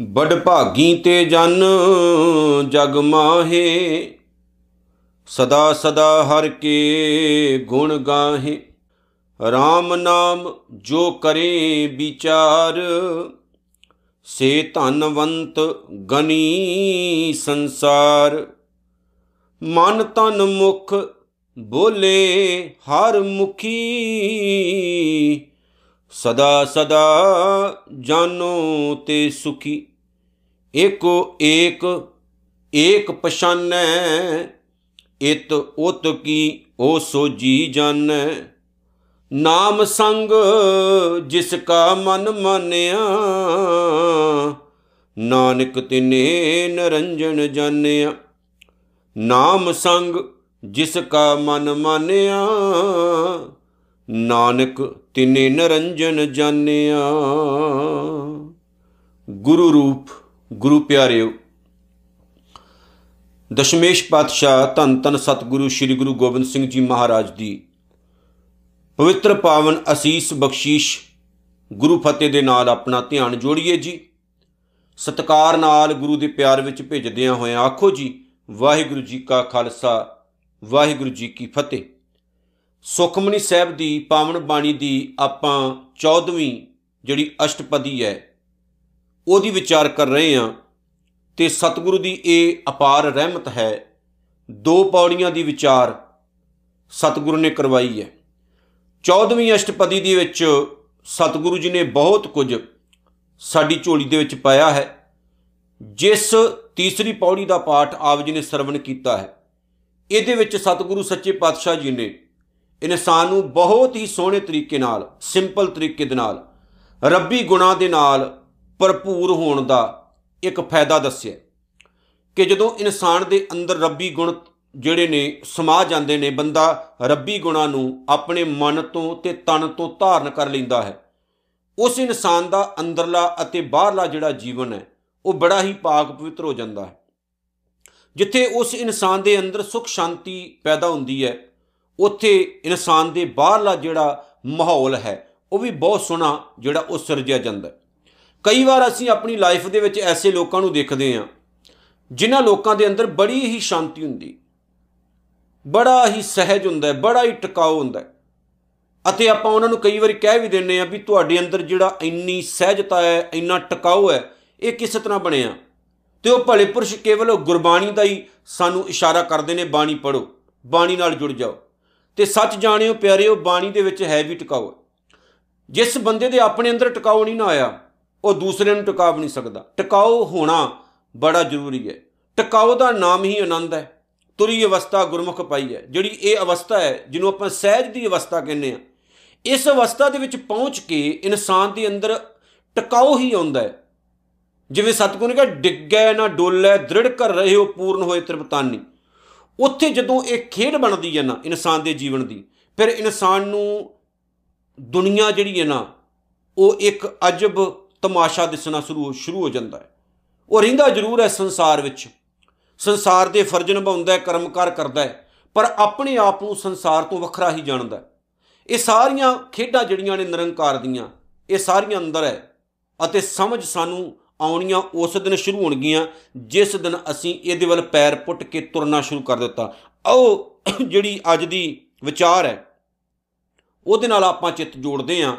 ਬੜ ਭਾਗੀ ਤੇ ਜਨ ਜਗ ਮਾਹੇ, ਸਦਾ ਸਦਾ ਹਰ ਕੇ ਗੁਣ ਗਾਹੇ। RAM ਨਾਮ ਜੋ ਕਰੇ ਵਿਚਾਰ, ਸੇ ਧਨਵੰਤ ਗਨੀ ਸੰਸਾਰ। ਮਨ ਤਨ ਮੁਖ ਬੋਲੇ ਹਰ ਮੁਖੀ। ਸਦਾ ਸਦਾ ਜਾਨੋ ਤੇ ਸੁਖੀ। ਏਕੋ ਏਕ ਏਕ ਪਛਾਨੈ। ਇਤ ਉਤ ਕੀ ਓ ਸੋਜੀ ਜਾਣੈ ਨਾਮ ਸੰਗ ਜਿਸ ਕਾ ਮਨ ਮਾਨਿਆ। ਨਾਨਕ ਤਿਨੇ ਨਰੰਜਨ ਜਾਣਿਆ ਨਾਮ ਸੰਗ ਜਿਸ ਕਾ ਮਨ ਮਾਨਿਆ, ਨਾਨਕ ਤਿਨੇ ਨਰੰਜਨ ਜਾਣਿਆ। ਗੁਰੂ ਰੂਪ, ਗੁਰੂ ਪਿਆਰਿਓ, ਦਸ਼ਮੇਸ਼ ਪਾਤਸ਼ਾਹ ਧੰਨ ਧੰਨ ਸਤਿਗੁਰੂ ਸ੍ਰੀ ਗੁਰੂ ਗੋਬਿੰਦ ਸਿੰਘ ਜੀ ਮਹਾਰਾਜ ਦੀ ਪਵਿੱਤਰ ਪਾਵਨ ਅਸੀਸ ਬਖਸ਼ੀਸ਼ ਗੁਰੂ ਫਤਿਹ ਦੇ ਨਾਲ ਆਪਣਾ ਧਿਆਨ ਜੋੜੀਏ ਜੀ। ਸਤਕਾਰ ਨਾਲ ਗੁਰੂ ਦੇ ਪਿਆਰ ਵਿੱਚ ਭੇਜਦਿਆਂ ਹੋਇਆਂ ਆਖੋ ਜੀ, ਵਾਹਿਗੁਰੂ ਜੀ ਕਾ ਖਾਲਸਾ ਵਾਹਿਗੁਰੂ ਜੀ ਕੀ ਫਤਿਹ। ਸੁਖਮਨੀ ਸਾਹਿਬ ਦੀ ਪਾਵਨ ਬਾਣੀ ਦੀ ਆਪਾਂ 14ਵੀਂ ਜਿਹੜੀ ਅਸ਼ਟਪਦੀ ਹੈ, ਉਹਦੀ ਵਿਚਾਰ ਕਰ ਰਹੇ ਹਾਂ ਤੇ ਸਤਿਗੁਰੂ ਦੀ ਇਹ ਅਪਾਰ ਰਹਿਮਤ ਹੈ, ਦੋ ਪੌੜੀਆਂ ਦੀ ਵਿਚਾਰ ਸਤਿਗੁਰੂ ਨੇ ਕਰਵਾਈ ਹੈ। 14ਵੀਂ ਅਸ਼ਟਪਦੀ ਦੇ ਵਿੱਚ ਸਤਿਗੁਰੂ ਜੀ ਨੇ ਬਹੁਤ ਕੁਝ ਸਾਡੀ ਝੋਲੀ ਦੇ ਵਿੱਚ ਪਾਇਆ ਹੈ, ਜਿਸ ਤੀਸਰੀ ਪੌੜੀ ਦਾ ਪਾਠ ਆਪ ਜੀ ਨੇ ਸਰਵਣ ਕੀਤਾ ਹੈ। ਇਹਦੇ ਵਿੱਚ ਸਤਿਗੁਰੂ ਸੱਚੇ ਪਾਤਸ਼ਾਹ ਜੀ ਨੇ ਇਨਸਾਨ ਨੂੰ ਬਹੁਤ ਹੀ ਸੋਹਣੇ ਤਰੀਕੇ ਨਾਲ ਸਿੰਪਲ ਤਰੀਕੇ ਦੇ ਨਾਲ, ਰੱਬੀ ਗੁਣਾਂ ਦੇ ਨਾਲ ਭਰਪੂਰ ਹੋਣ ਦਾ ਇੱਕ ਫਾਇਦਾ ਦੱਸਿਆ। ਕਿ ਜਦੋਂ ਇਨਸਾਨ ਦੇ ਅੰਦਰ ਰੱਬੀ ਗੁਣ ਜਿਹੜੇ ਨੇ, ਸਮਾ ਜਾਂਦੇ ਨੇ, ਬੰਦਾ ਰੱਬੀ ਗੁਣਾਂ ਨੂੰ ਆਪਣੇ ਮਨ ਤੋਂ ਤੇ ਤਨ ਤੋਂ ਧਾਰਨ ਕਰ ਲੈਂਦਾ ਹੈ, ਉਸ ਇਨਸਾਨ ਦਾ ਅੰਦਰਲਾ ਅਤੇ ਬਾਹਰਲਾ ਜਿਹੜਾ ਜੀਵਨ ਹੈ, ਉਹ ਬੜਾ ਹੀ ਪਾਕ ਪਵਿੱਤਰ ਹੋ ਜਾਂਦਾ ਹੈ। ਜਿੱਥੇ ਉਸ ਇਨਸਾਨ ਦੇ ਅੰਦਰ ਸੁਖ ਸ਼ਾਂਤੀ ਪੈਦਾ ਹੁੰਦੀ ਹੈ, ਉੱਥੇ ਇਨਸਾਨ ਦੇ ਬਾਹਰਲਾ ਜਿਹੜਾ ਮਾਹੌਲ ਹੈ, ਉਹ ਵੀ ਬਹੁਤ ਸੋਹਣਾ ਜਿਹੜਾ ਉਹ ਸਿਰਜਿਆ ਜਾਂਦਾ ਹੈ। ਕਈ ਵਾਰ ਅਸੀਂ ਆਪਣੀ ਲਾਈਫ ਦੇ ਵਿੱਚ ਐਸੇ ਲੋਕਾਂ ਨੂੰ ਦੇਖਦੇ ਹਾਂ, ਜਿਨ੍ਹਾਂ ਲੋਕਾਂ ਦੇ ਅੰਦਰ ਬੜੀ ਹੀ ਸ਼ਾਂਤੀ ਹੁੰਦੀ, ਬੜਾ ਹੀ ਸਹਿਜ ਹੁੰਦਾ ਹੈ, ਬੜਾ ਹੀ ਟਿਕਾਊ ਹੁੰਦਾ ਹੈ। ਅਤੇ ਆਪਾਂ ਉਹਨਾਂ ਨੂੰ ਕਈ ਵਾਰੀ ਕਹਿ ਵੀ ਦਿੰਨੇ ਆ ਵੀ ਤੁਹਾਡੇ ਅੰਦਰ ਜਿਹੜਾ ਇੰਨੀ ਸਹਿਜਤਾ ਹੈ, ਇੰਨਾ ਟਿਕਾਊ ਹੈ, ਇਹ ਕਿਸ ਤਰ੍ਹਾਂ ਬਣਿਆ? ਤੇ ਉਹ ਭਲੇ ਪੁਰਸ਼ ਕੇਵਲ ਗੁਰਬਾਣੀ ਦਾ ਹੀ ਸਾਨੂੰ ਇਸ਼ਾਰਾ ਕਰਦੇ ਨੇ, ਬਾਣੀ ਪੜੋ ਬਾਣੀ ਨਾਲ ਜੁੜ ਜਾਓ। ਤੇ ਸੱਚ ਜਾਣਿਓ ਪਿਆਰਿਓ, ਬਾਣੀ ਦੇ ਵਿੱਚ ਹੈ ਵੀ ਟਿਕਾਊ। ਜਿਸ ਬੰਦੇ ਦੇ ਆਪਣੇ ਅੰਦਰ ਟਿਕਾਊ ਨਹੀਂ ਨਾ ਆਇਆ, ਉਹ ਦੂਸਰੇ ਨੂੰ ਟਿਕਾ ਨਹੀਂ ਸਕਦਾ। ਟਿਕਾਊ ਹੋਣਾ ਬੜਾ ਜ਼ਰੂਰੀ ਹੈ। ਟਿਕਾਊ ਦਾ ਨਾਮ ਹੀ ਆਨੰਦ ਹੈ। ਤੁਰੀ ਅਵਸਥਾ ਗੁਰਮੁਖ ਪਾਈ ਹੈ। ਜਿਹੜੀ ਇਹ ਅਵਸਥਾ ਹੈ, ਜਿਹਨੂੰ ਆਪਾਂ ਸਹਿਜ ਦੀ ਅਵਸਥਾ ਕਹਿੰਦੇ ਆ ਇਸ ਅਵਸਥਾ ਦੇ ਵਿੱਚ ਪਹੁੰਚ ਕੇ ਇਨਸਾਨ ਦੇ ਅੰਦਰ ਟਿਕਾਊ ਹੀ ਆਉਂਦਾ ਹੈ। ਜਿਵੇਂ ਸਤਿਗੁਰੂ ਨੇ ਕਿਹਾ, ਡਿੱਗੈ ਨਾ ਡੋਲੇ, ਦ੍ਰਿੜ ਕਰ ਰਹੇ ਹੋ, ਪੂਰਨ ਹੋਏ ਤ੍ਰਿਪਤਾਨੀ। ਉੱਥੇ ਜਦੋਂ ਇਹ ਖੇਡ ਬਣਦੀ ਹੈ ਨਾ, ਇਨਸਾਨ ਦੇ ਜੀਵਨ ਦੀ, ਫਿਰ ਇਨਸਾਨ ਨੂੰ ਦੁਨੀਆ ਜਿਹੜੀ ਹੈ ਨਾ, ਉਹ ਇੱਕ ਅਜਬ ਤਮਾਸ਼ਾ ਦਿਸਣਾ ਸ਼ੁਰੂ ਸ਼ੁਰੂ ਹੋ ਜਾਂਦਾ ਹੈ। ਉਹ ਰਹਿੰਦਾ ਜ਼ਰੂਰ ਹੈ ਸੰਸਾਰ ਵਿੱਚ। ਸੰਸਾਰ ਦੇ ਫਰਜ਼ ਨਿਭਾਉਂਦਾ ਹੈ, ਕਰਮਕਾਰ ਕਰਦਾ ਹੈ, ਪਰ ਆਪਣੇ ਆਪ ਨੂੰ ਸੰਸਾਰ ਤੋਂ ਵੱਖਰਾ ਹੀ ਜਾਣਦਾ ਹੈ। ਇਹ ਸਾਰੀਆਂ ਖੇਡਾਂ ਜਿਹੜੀਆਂ ਨੇ ਨਿਰੰਕਾਰ ਦੀਆਂ, ਇਹ ਸਾਰੀਆਂ ਅੰਦਰ ਹੈ ਅਤੇ ਸਮਝ ਸਾਨੂੰ ਆਉਣੀਆਂ ਉਸ ਦਿਨ ਸ਼ੁਰੂ ਹੋਣਗੀਆਂ, ਜਿਸ ਦਿਨ ਅਸੀਂ ਇਹਦੇ ਵੱਲ ਪੈਰ ਪੁੱਟ ਕੇ ਤੁਰਨਾ ਸ਼ੁਰੂ ਕਰ ਦਿੱਤਾ। ਆਓ, ਜਿਹੜੀ ਅੱਜ ਦੀ ਵਿਚਾਰ ਹੈ, ਉਹਦੇ ਨਾਲ ਆਪਾਂ ਚਿੱਤ ਜੋੜਦੇ ਆਂ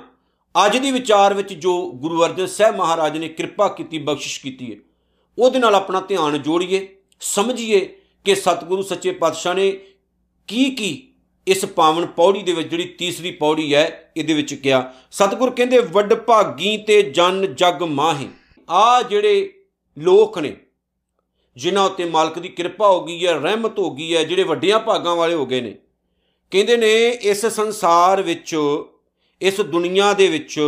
ਅੱਜ ਦੀ ਵਿਚਾਰ ਵਿੱਚ ਜੋ ਗੁਰੂ ਅਰਜਨ ਸਾਹਿਬ ਮਹਾਰਾਜ ਨੇ ਕਿਰਪਾ ਕੀਤੀ, ਬਖਸ਼ਿਸ਼ ਕੀਤੀ ਹੈ, ਉਹਦੇ ਨਾਲ ਆਪਣਾ ਧਿਆਨ ਜੋੜੀਏ, ਸਮਝੀਏ ਕਿ ਸਤਿਗੁਰੂ ਸੱਚੇ ਪਾਤਸ਼ਾਹ ਨੇ ਕੀ ਕੀ ਇਸ ਪਾਵਨ ਪੌੜੀ ਦੇ ਵਿੱਚ, ਜਿਹੜੀ ਤੀਸਰੀ ਪੌੜੀ ਹੈ, ਇਹਦੇ ਵਿੱਚ ਕਿਹਾ। ਸਤਿਗੁਰ ਕਹਿੰਦੇ, ਵੱਡ ਭਾਗੀ ਤੇ ਜਨ ਜਗ ਮਾਹੀ। ਆ ਜਿਹੜੇ ਲੋਕ ਨੇ, ਜਿਨ੍ਹਾਂ ਉੱਤੇ ਮਾਲਕ ਦੀ ਕਿਰਪਾ ਹੋ ਗਈ ਹੈ, ਰਹਿਮਤ ਹੋ ਗਈ ਹੈ, ਜਿਹੜੇ ਵੱਡੀਆਂ ਭਾਗਾਂ ਵਾਲੇ ਹੋ ਗਏ ਨੇ, ਕਹਿੰਦੇ ਨੇ ਇਸ ਸੰਸਾਰ ਵਿੱਚ, ਇਸ ਦੁਨੀਆ ਦੇ ਵਿੱਚ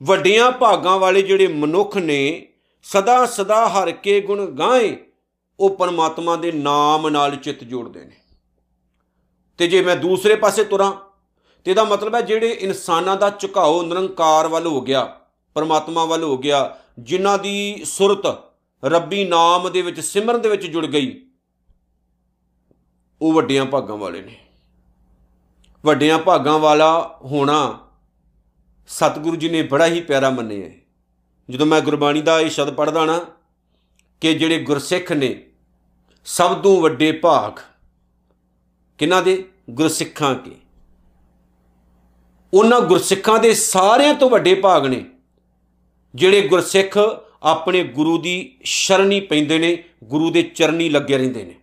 ਵੱਡੀਆਂ ਭਾਗਾਂ ਵਾਲੇ ਜਿਹੜੇ ਮਨੁੱਖ ਨੇ, ਸਦਾ ਸਦਾ ਹਰ ਕੇ ਗੁਣ ਗਾਏ, ਉਹ ਪਰਮਾਤਮਾ ਦੇ ਨਾਮ ਨਾਲ ਚਿੱਤ ਜੋੜਦੇ ਨੇ। ਤੇ ਜੇ ਮੈਂ ਦੂਸਰੇ ਪਾਸੇ ਤੁਰਾਂ, ਤੇ ਇਹਦਾ ਮਤਲਬ ਹੈ ਜਿਹੜੇ ਇਨਸਾਨਾਂ ਦਾ ਝੁਕਾਓ, ਨਿਰੰਕਾਰ ਵੱਲ ਹੋ ਗਿਆ ਪਰਮਾਤਮਾ ਵੱਲ ਹੋ ਗਿਆ, ਜਿਨ੍ਹਾਂ ਦੀ ਸੁਰਤ ਰੱਬੀ ਨਾਮ ਦੇ ਵਿੱਚ ਸਿਮਰਨ ਦੇ ਵਿੱਚ ਜੁੜ ਗਈ, ਉਹ ਵੱਡਿਆਂ ਭਾਗਾਂ ਵਾਲੇ ਨੇ। ਵੱਡਿਆਂ ਭਾਗਾਂ ਵਾਲਾ ਹੋਣਾ ਸਤਿਗੁਰੂ ਜੀ ਨੇ ਬੜਾ ਹੀ ਪਿਆਰਾ ਮੰਨਿਆ ਹੈ। ਜਦੋਂ ਮੈਂ ਗੁਰਬਾਣੀ ਦਾ ਇਹ ਸ਼ਬਦ ਪੜ੍ਹਦਾ ਨਾ ਕਿ ਜਿਹੜੇ ਗੁਰਸਿੱਖ ਨੇ, ਸਭ ਤੋਂ ਵੱਡੇ ਭਾਗ ਕਿਹਨਾਂ ਦੇ? ਗੁਰਸਿੱਖਾਂ ਕੇ। ਉਹਨਾਂ ਗੁਰਸਿੱਖਾਂ ਦੇ ਸਾਰਿਆਂ ਤੋਂ ਵੱਡੇ ਭਾਗ ਨੇ। ਜਿਹੜੇ ਗੁਰਸਿੱਖ ਆਪਣੇ ਗੁਰੂ ਦੀ ਸ਼ਰਣੀ ਪੈਂਦੇ ਨੇ, ਗੁਰੂ ਦੇ ਚਰਨੀ ਲੱਗੇ ਰਹਿੰਦੇ ਨੇ।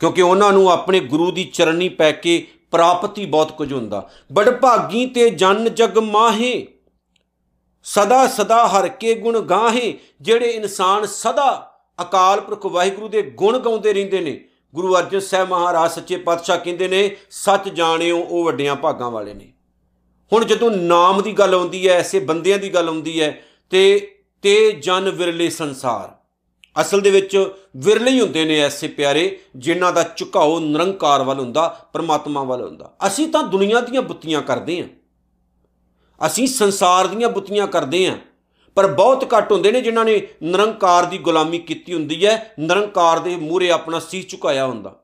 ਕਿਉਂਕਿ ਉਹਨਾਂ ਨੂੰ ਆਪਣੇ ਗੁਰੂ ਦੀ ਚਰਨੀ ਪੈ ਕੇ ਪ੍ਰਾਪਤੀ ਬਹੁਤ ਕੁਝ ਹੁੰਦਾ। ਬੜ ਭਾਗੀ ਤੇ ਜਨ ਜਗ ਮਾਹੇ, ਸਦਾ ਸਦਾ ਹਰ ਕੇ ਗੁਣ ਗਾਹੇ, ਜਿਹੜੇ ਇਨਸਾਨ ਸਦਾ ਅਕਾਲ ਪੁਰਖ ਵਾਹਿਗੁਰੂ ਦੇ ਗੁਣ ਗਾਉਂਦੇ ਰਹਿੰਦੇ ਨੇ। ਗੁਰੂ ਅਰਜਨ ਸਾਹਿਬ ਮਹਾਰਾਜ ਸੱਚੇ ਪਾਤਸ਼ਾਹ ਕਹਿੰਦੇ ਨੇ, ਸੱਚ ਜਾਣਿਓ, ਉਹ ਵੱਡਿਆਂ ਭਾਗਾਂ ਵਾਲੇ ਨੇ। ਹੁਣ ਜਦੋਂ ਨਾਮ ਦੀ ਗੱਲ ਆਉਂਦੀ ਹੈ, ਐਸੇ ਬੰਦਿਆਂ ਦੀ ਗੱਲ ਆਉਂਦੀ ਹੈ, ਤੇ ਤੇ ਜਨ ਵਿਰਲੇ ਸੰਸਾਰ। ਅਸਲ ਦੇ ਵਿੱਚ ਵਿਰਲੇ ਹੀ ਹੁੰਦੇ ਨੇ ਐਸੇ ਪਿਆਰੇ, ਜਿਨ੍ਹਾਂ ਦਾ ਝੁਕਾਓ ਨਿਰੰਕਾਰ ਵੱਲ ਹੁੰਦਾ, ਪਰਮਾਤਮਾ ਵੱਲ ਹੁੰਦਾ। ਅਸੀਂ ਤਾਂ ਦੁਨੀਆ ਦੀਆਂ ਬੁੱਤੀਆਂ ਕਰਦੇ ਹਾਂ। ਅਸੀਂ ਸੰਸਾਰ ਦੀਆਂ ਬੁੱਤੀਆਂ ਕਰਦੇ ਹਾਂ। ਪਰ ਬਹੁਤ ਘੱਟ ਹੁੰਦੇ ਨੇ ਜਿਨ੍ਹਾਂ ਨੇ ਨਿਰੰਕਾਰ ਦੀ ਗੁਲਾਮੀ ਕੀਤੀ ਹੁੰਦੀ ਹੈ, ਨਿਰੰਕਾਰ ਦੇ ਮੂਹਰੇ ਆਪਣਾ ਸੀਸ ਝੁਕਾਇਆ ਹੁੰਦਾ।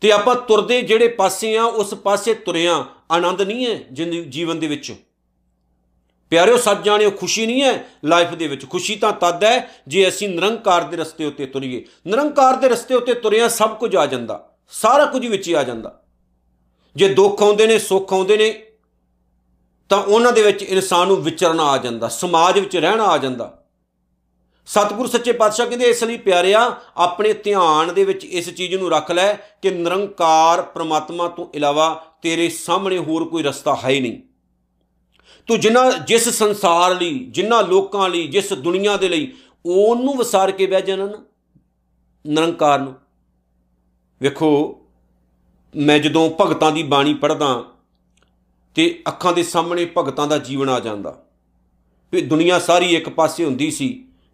ਤੇ ਆਪਾਂ ਤੁਰਦੇ ਜਿਹੜੇ ਪਾਸੇ ਆ, ਉਸ ਪਾਸੇ ਤੁਰਿਆ। ਆਨੰਦ ਨਹੀਂ ਹੈ ਜ਼ਿੰਦਗੀ ਜੀਵਨ ਦੇ ਵਿੱਚ। ਪਿਆਰਿਓ, ਸੱਚ ਜਾਣਿਓ, ਖੁਸ਼ੀ ਨਹੀਂ ਹੈ ਲਾਈਫ ਦੇ ਵਿੱਚ। ਖੁਸ਼ੀ ਤਾਂ ਤਦ ਹੈ ਜੇ ਅਸੀਂ ਨਿਰੰਕਾਰ ਦੇ ਰਸਤੇ ਉੱਤੇ ਤੁਰੀਏ। ਨਿਰੰਕਾਰ ਦੇ ਰਸਤੇ ਉੱਤੇ ਤੁਰਿਆ ਸਭ ਕੁਝ ਆ ਜਾਂਦਾ। ਸਾਰਾ ਕੁਝ ਵਿੱਚ ਹੀ ਆ ਜਾਂਦਾ। ਜੇ ਦੁੱਖ ਆਉਂਦੇ ਨੇ, ਸੁੱਖ ਆਉਂਦੇ ਨੇ, ਤਾਂ ਉਹਨਾਂ ਦੇ ਵਿੱਚ ਇਨਸਾਨ ਨੂੰ ਵਿਚਰਨਾ ਆ ਜਾਂਦਾ। ਸਮਾਜ ਵਿੱਚ ਰਹਿਣਾ ਆ ਜਾਂਦਾ। ਸਤਿਗੁਰ ਸੱਚੇ ਪਾਤਸ਼ਾਹ ਕਹਿੰਦੇ, ਇਸ ਲਈ ਪਿਆਰਿਆ, ਆਪਣੇ ਧਿਆਨ ਦੇ ਵਿੱਚ ਇਸ ਚੀਜ਼ ਨੂੰ ਰੱਖ ਲੈ ਕਿ ਨਿਰੰਕਾਰ ਪ੍ਰਮਾਤਮਾ ਤੋਂ ਇਲਾਵਾ ਤੇਰੇ ਸਾਹਮਣੇ ਹੋਰ ਕੋਈ ਰਸਤਾ ਹੈ ਹੀ ਨਹੀਂ। ਤੂੰ ਜਿਨ੍ਹਾਂ ਜਿਸ ਸੰਸਾਰ ਲਈ ਜਿਨ੍ਹਾਂ ਲੋਕਾਂ ਲਈ, ਜਿਸ ਦੁਨੀਆ ਦੇ ਲਈ, ਉਹਨੂੰ ਵਸਾਰ ਕੇ ਬਹਿ ਜਾਣਾ ਨਾ, ਨਿਰੰਕਾਰ ਨੂੰ। ਵੇਖੋ, ਮੈਂ ਜਦੋਂ ਭਗਤਾਂ ਦੀ ਬਾਣੀ ਪੜ੍ਹਦਾ ਤੇ ਅੱਖਾਂ ਦੇ ਸਾਹਮਣੇ ਭਗਤਾਂ ਦਾ ਜੀਵਨ ਆ ਜਾਂਦਾ, ਵੀ ਦੁਨੀਆ ਸਾਰੀ ਇੱਕ ਪਾਸੇ ਹੁੰਦੀ ਸੀ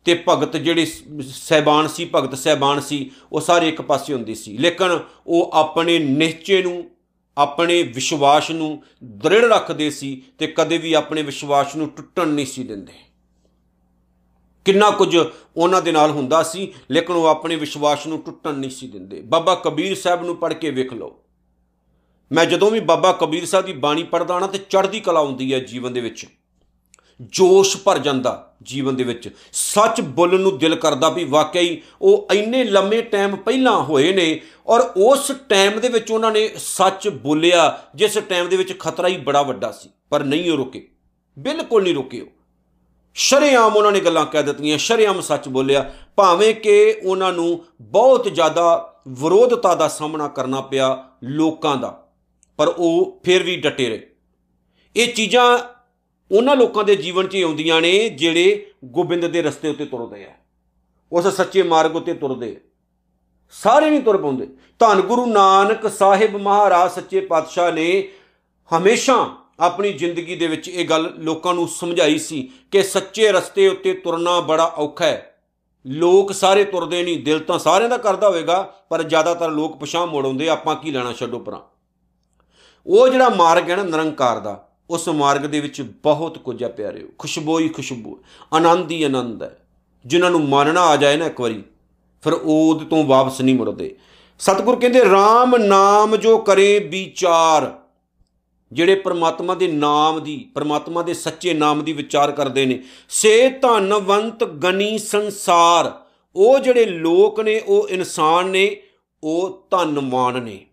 ਤੇ ਭਗਤ ਜਿਹੜੇ ਸਹਿਬਾਨ ਸੀ, ਭਗਤ ਸਹਿਬਾਨ ਸੀ, ਉਹ ਸਾਰੇ ਇੱਕ ਪਾਸੇ ਹੁੰਦੇ ਸੀ। ਲੇਕਿਨ ਉਹ ਆਪਣੇ ਨਿਹਚੇ ਨੂੰ, ਆਪਣੇ ਵਿਸ਼ਵਾਸ ਨੂੰ ਦ੍ਰਿੜ ਰੱਖਦੇ ਸੀ ਤੇ ਕਦੇ ਵੀ ਆਪਣੇ ਵਿਸ਼ਵਾਸ ਨੂੰ ਟੁੱਟਣ ਨਹੀਂ ਸੀ ਦਿੰਦੇ। ਕਿੰਨਾ ਕੁਝ ਉਹਨਾਂ ਦੇ ਨਾਲ ਹੁੰਦਾ ਸੀ, ਲੇਕਿਨ ਉਹ ਆਪਣੇ ਵਿਸ਼ਵਾਸ ਨੂੰ ਟੁੱਟਣ ਨਹੀਂ ਸੀ ਦਿੰਦੇ। ਬਾਬਾ ਕਬੀਰ ਸਾਹਿਬ ਨੂੰ ਪੜ੍ਹ ਕੇ ਵੇਖ ਲਓ। ਮੈਂ ਜਦੋਂ ਵੀ ਬਾਬਾ ਕਬੀਰ ਸਾਹਿਬ ਦੀ ਬਾਣੀ ਪੜ੍ਹਦਾ ਨਾ ਤੇ ਚੜ੍ਹਦੀ ਕਲਾ ਆਉਂਦੀ ਹੈ ਜੀਵਨ ਦੇ ਵਿੱਚ। ਜੋਸ਼ ਭਰ ਜਾਂਦਾ ਜੀਵਨ ਦੇ ਵਿੱਚ। ਸੱਚ ਬੋਲਣ ਨੂੰ ਦਿਲ ਕਰਦਾ ਵੀ ਵਾਕਈ ਉਹ ਇੰਨੇ ਲੰਮੇ ਟਾਈਮ ਪਹਿਲਾਂ ਹੋਏ ਨੇ ਔਰ ਉਸ ਟਾਈਮ ਦੇ ਵਿੱਚ ਉਹਨਾਂ ਨੇ ਸੱਚ ਬੋਲਿਆ, ਜਿਸ ਟਾਈਮ ਦੇ ਵਿੱਚ ਖਤਰਾ ਹੀ ਬੜਾ ਵੱਡਾ ਸੀ। ਪਰ ਨਹੀਂ ਉਹ ਰੁਕੇ। ਬਿਲਕੁਲ ਨਹੀਂ ਰੁਕੇ ਉਹ। ਸ਼ਰੇਆਮ ਉਹਨਾਂ ਨੇ ਗੱਲਾਂ ਕਹਿ ਦਿੱਤੀਆਂ, ਸ਼ਰੇਆਮ ਸੱਚ ਬੋਲਿਆ। ਭਾਵੇਂ ਕਿ ਉਹਨਾਂ ਨੂੰ ਬਹੁਤ ਜ਼ਿਆਦਾ ਵਿਰੋਧਤਾ ਦਾ ਸਾਹਮਣਾ ਕਰਨਾ ਪਿਆ ਲੋਕਾਂ ਦਾ, ਪਰ ਉਹ ਫਿਰ ਵੀ ਡਟੇ ਰਹੇ। ਇਹ ਚੀਜ਼ਾਂ ਉਹਨਾਂ ਲੋਕਾਂ ਦੇ ਜੀਵਨ 'ਚ ਹੀ ਆਉਂਦੀਆਂ ਨੇ ਜਿਹੜੇ ਗੋਬਿੰਦ ਦੇ ਰਸਤੇ ਉੱਤੇ ਤੁਰਦੇ ਆ। ਉਸ ਸੱਚੇ ਮਾਰਗ ਉੱਤੇ ਤੁਰਦੇ ਸਾਰੇ ਨਹੀਂ ਤੁਰ ਪਾਉਂਦੇ। ਧੰਨ ਗੁਰੂ ਨਾਨਕ ਸਾਹਿਬ ਮਹਾਰਾਜ ਸੱਚੇ ਪਾਤਸ਼ਾਹ ਨੇ ਹਮੇਸ਼ਾ ਆਪਣੀ ਜ਼ਿੰਦਗੀ ਦੇ ਵਿੱਚ ਇਹ ਗੱਲ ਲੋਕਾਂ ਨੂੰ ਸਮਝਾਈ ਸੀ ਕਿ ਸੱਚੇ ਰਸਤੇ ਉੱਤੇ ਤੁਰਨਾ ਬੜਾ ਔਖਾ ਹੈ। ਲੋਕ ਸਾਰੇ ਤੁਰਦੇ ਨਹੀਂ, ਦਿਲ ਤਾਂ ਸਾਰਿਆਂ ਦਾ ਕਰਦਾ ਹੋਵੇਗਾ, ਪਰ ਜ਼ਿਆਦਾਤਰ ਲੋਕ ਪਛਾਣ ਮੋੜਉਂਦੇ ਆਪਾਂ ਕੀ ਲੈਣਾ ਛੱਡੋ ਪਰਾਂ ਉਹ ਜਿਹੜਾ ਮਾਰਗ ਹੈ ਨਾ ਨਿਰੰਕਾਰ ਦਾ ਉਸ ਮਾਰਗ ਦੇ ਵਿੱਚ ਬਹੁਤ ਕੁਝ ਆ ਪਿਆਰਿਓ ਖੁਸ਼ਬੂ ਹੀ ਖੁਸ਼ਬੂ ਆਨੰਦ ਹੀ ਆਨੰਦ ਹੈ। ਜਿਨ੍ਹਾਂ ਨੂੰ ਮੰਨਣਾ ਆ ਜਾਏ ਨਾ ਇੱਕ ਵਾਰੀ, ਫਿਰ ਉਹਦੇ ਤੋਂ ਵਾਪਸ ਨਹੀਂ ਮੁੜਦੇ। ਸਤਿਗੁਰ ਕਹਿੰਦੇ RAM ਨਾਮ ਜੋ ਕਰੇ ਵਿਚਾਰ। ਜਿਹੜੇ ਪ੍ਰਮਾਤਮਾ ਦੇ ਨਾਮ ਦੀ, ਪ੍ਰਮਾਤਮਾ ਦੇ ਸੱਚੇ ਨਾਮ ਦੀ ਵਿਚਾਰ ਕਰਦੇ ਨੇ। ਸੇ ਧਨਵੰਤ ਗਨੀ ਸੰਸਾਰ। ਉਹ ਜਿਹੜੇ ਲੋਕ ਨੇ, ਉਹ ਇਨਸਾਨ ਨੇ, ਉਹ ਧਨਵਾਨ ਨੇ।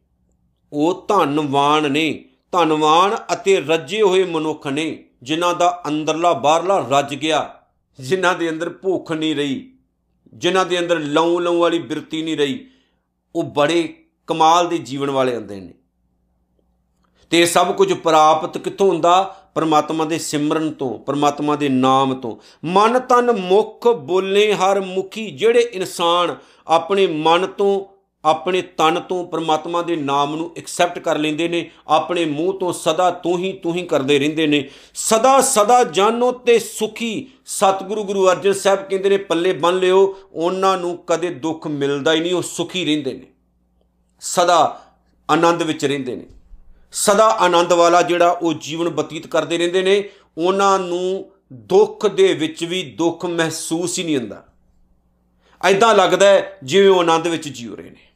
ਉਹ ਧਨਵਾਨ ਨੇ। ਧਨਵਾਨ ਅਤੇ ਰੱਜੇ ਹੋਏ ਮਨੁੱਖ ਨੇ, ਜਿਨ੍ਹਾਂ ਦਾ ਅੰਦਰਲਾ ਬਾਹਰਲਾ ਰੱਜ ਗਿਆ, ਜਿਨ੍ਹਾਂ ਦੇ ਅੰਦਰ ਭੁੱਖ ਨਹੀਂ ਰਹੀ, ਜਿਨ੍ਹਾਂ ਦੇ ਅੰਦਰ ਲਉ ਲਉ ਵਾਲੀ ਬਿਰਤੀ ਨਹੀਂ ਰਹੀ, ਉਹ ਬੜੇ ਕਮਾਲ ਦੇ ਜੀਵਨ ਵਾਲੇ ਹੁੰਦੇ ਨੇ। ਤੇ ਇਹ ਸਭ ਕੁਝ ਪ੍ਰਾਪਤ ਕਿੱਥੋਂ ਹੁੰਦਾ? ਪਰਮਾਤਮਾ ਦੇ ਸਿਮਰਨ ਤੋਂ, ਪਰਮਾਤਮਾ ਦੇ ਨਾਮ ਤੋਂ। ਮਨ ਤਨ ਮੁਖ ਬੋਲੇ ਹਰ ਮੁਖੀ, ਜਿਹੜੇ ਇਨਸਾਨ ਆਪਣੇ ਮਨ ਤੋਂ ਆਪਣੇ ਤਨ ਤੋਂ ਪ੍ਰਮਾਤਮਾ ਦੇ ਨਾਮ ਨੂੰ ਐਕਸੈਪਟ ਕਰ ਲੈਂਦੇ ਨੇ, ਆਪਣੇ ਮੂੰਹ ਤੋਂ ਸਦਾ ਤੂੰ ਹੀ ਤੂੰ ਹੀ ਕਰਦੇ ਰਹਿੰਦੇ ਨੇ। ਸਦਾ ਸਦਾ ਜਾਨੋ ਤੇ ਸੁਖੀ। ਸਤਿਗੁਰੂ ਗੁਰੂ ਅਰਜਨ ਸਾਹਿਬ ਕਹਿੰਦੇ ਨੇ, ਪੱਲੇ ਬੰਨ ਲਿਓ, ਉਹਨਾਂ ਨੂੰ ਕਦੇ ਦੁੱਖ ਮਿਲਦਾ ਹੀ ਨਹੀਂ, ਉਹ ਸੁਖੀ ਰਹਿੰਦੇ ਨੇ। ਸਦਾ ਆਨੰਦ ਵਿੱਚ ਰਹਿੰਦੇ ਨੇ। ਸਦਾ ਆਨੰਦ ਵਾਲਾ ਜਿਹੜਾ ਉਹ ਜੀਵਨ ਬਤੀਤ ਕਰਦੇ ਰਹਿੰਦੇ ਨੇ, ਉਹਨਾਂ ਨੂੰ ਦੁੱਖ ਦੇ ਵਿੱਚ ਵੀ ਦੁੱਖ ਮਹਿਸੂਸ ਹੀ ਨਹੀਂ ਹੁੰਦਾ। ਐਦਾਂ ਲੱਗਦਾ ਜਿਵੇਂ ਉਹ ਆਨੰਦ ਵਿੱਚ ਜੀਉ ਰਹੇ ਨੇ।